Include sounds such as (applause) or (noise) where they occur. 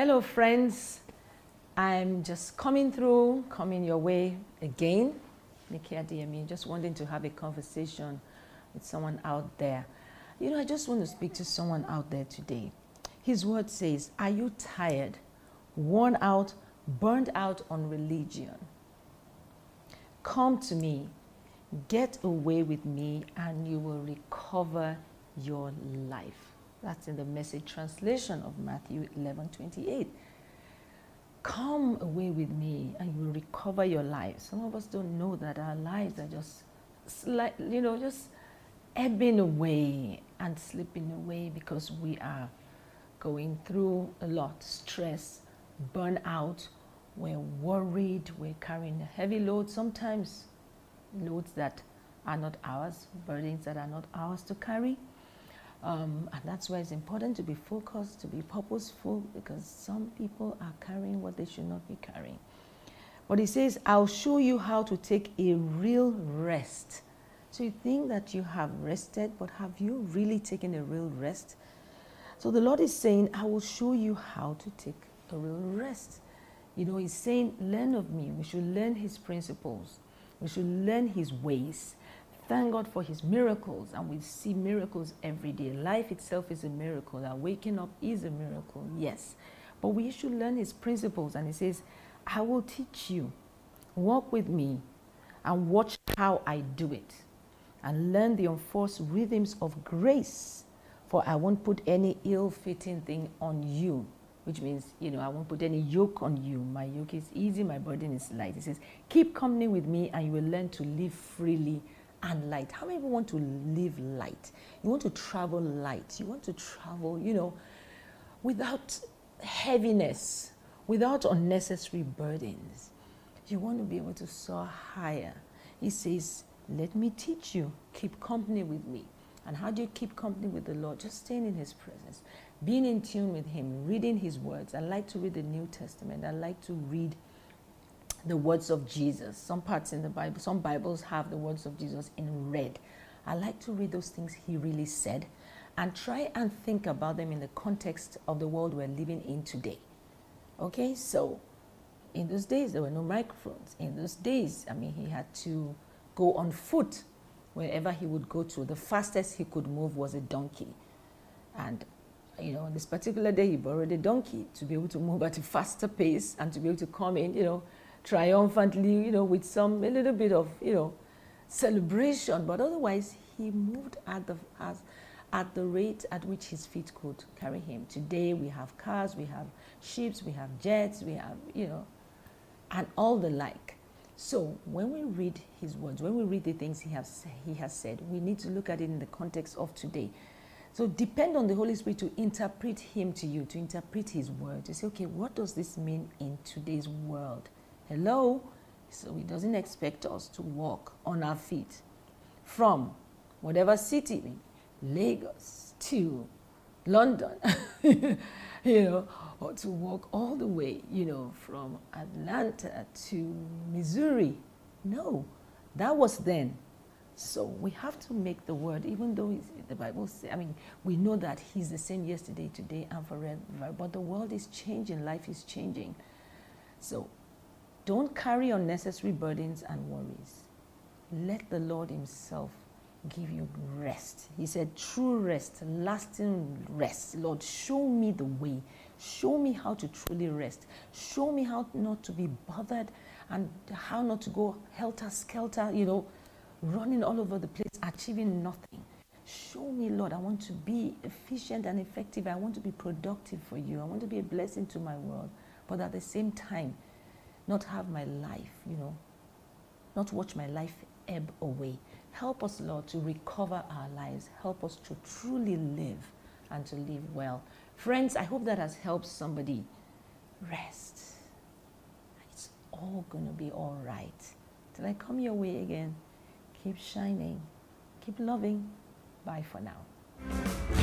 Hello, friends. I'm just coming through, coming your way again. Nikki Adeyemi, just wanting to have a conversation with someone out there. You know, I just want to speak to someone out there today. His word says, Are you tired, worn out, burned out on religion? Come to me, get away with me, and you will recover your life. That's in the message translation of Matthew 11 28. Come away with me and you will recover your life. Some of us don't know that our lives are just, slight, you know, just ebbing away and slipping away because we are going through a lot stress, burnout, we're worried, we're carrying a heavy load, sometimes loads that are not ours, burdens that are not ours to carry. Um, and that's why it's important to be focused, to be purposeful, because some people are carrying what they should not be carrying. But he says, I'll show you how to take a real rest. So you think that you have rested, but have you really taken a real rest? So the Lord is saying, I will show you how to take a real rest. You know, He's saying, Learn of me. We should learn His principles, we should learn His ways thank God for his miracles, and we see miracles every day. Life itself is a miracle. Our waking up is a miracle, yes. But we should learn his principles, and he says, I will teach you. Walk with me and watch how I do it, and learn the enforced rhythms of grace. For I won't put any ill fitting thing on you, which means, you know, I won't put any yoke on you. My yoke is easy, my burden is light. He says, Keep company with me, and you will learn to live freely and light. How many people want to live light? You want to travel light. You want to travel, you know, without heaviness, without unnecessary burdens. You want to be able to soar higher. He says, Let me teach you. Keep company with me. And how do you keep company with the Lord? Just staying in His presence, being in tune with Him, reading His words. I like to read the New Testament. I like to read the words of Jesus. Some parts in the Bible, some Bibles have the words of Jesus in red. I like to read those things he really said and try and think about them in the context of the world we're living in today. Okay, so in those days there were no microphones. In those days, I mean, he had to go on foot wherever he would go to. The fastest he could move was a donkey. And you know, on this particular day, he borrowed a donkey to be able to move at a faster pace and to be able to come in, you know, triumphantly, you know, with some, a little bit of, you know, celebration. But otherwise, he moved at the, as, at the rate at which his feet could carry him. Today, we have cars, we have ships, we have jets, we have, you know, and all the like. So when we read his words, when we read the things he has, he has said, we need to look at it in the context of today. So depend on the Holy Spirit to interpret him to you, to interpret his word, to say, okay, what does this mean in today's world? Hello? So he doesn't expect us to walk on our feet from whatever city, Lagos to London, (laughs) you know, or to walk all the way, you know, from Atlanta to Missouri. No, that was then. So we have to make the word, even though the Bible says, I mean, we know that He's the same yesterday, today, and forever, but the world is changing, life is changing. So don't carry unnecessary burdens and worries. Let the Lord Himself give you rest. He said, true rest, lasting rest. Lord, show me the way. Show me how to truly rest. Show me how not to be bothered and how not to go helter skelter, you know, running all over the place, achieving nothing. Show me, Lord, I want to be efficient and effective. I want to be productive for you. I want to be a blessing to my world. But at the same time, not have my life, you know, not watch my life ebb away. Help us, Lord, to recover our lives. Help us to truly live and to live well. Friends, I hope that has helped somebody. Rest. It's all going to be all right. Till I come your way again, keep shining, keep loving. Bye for now.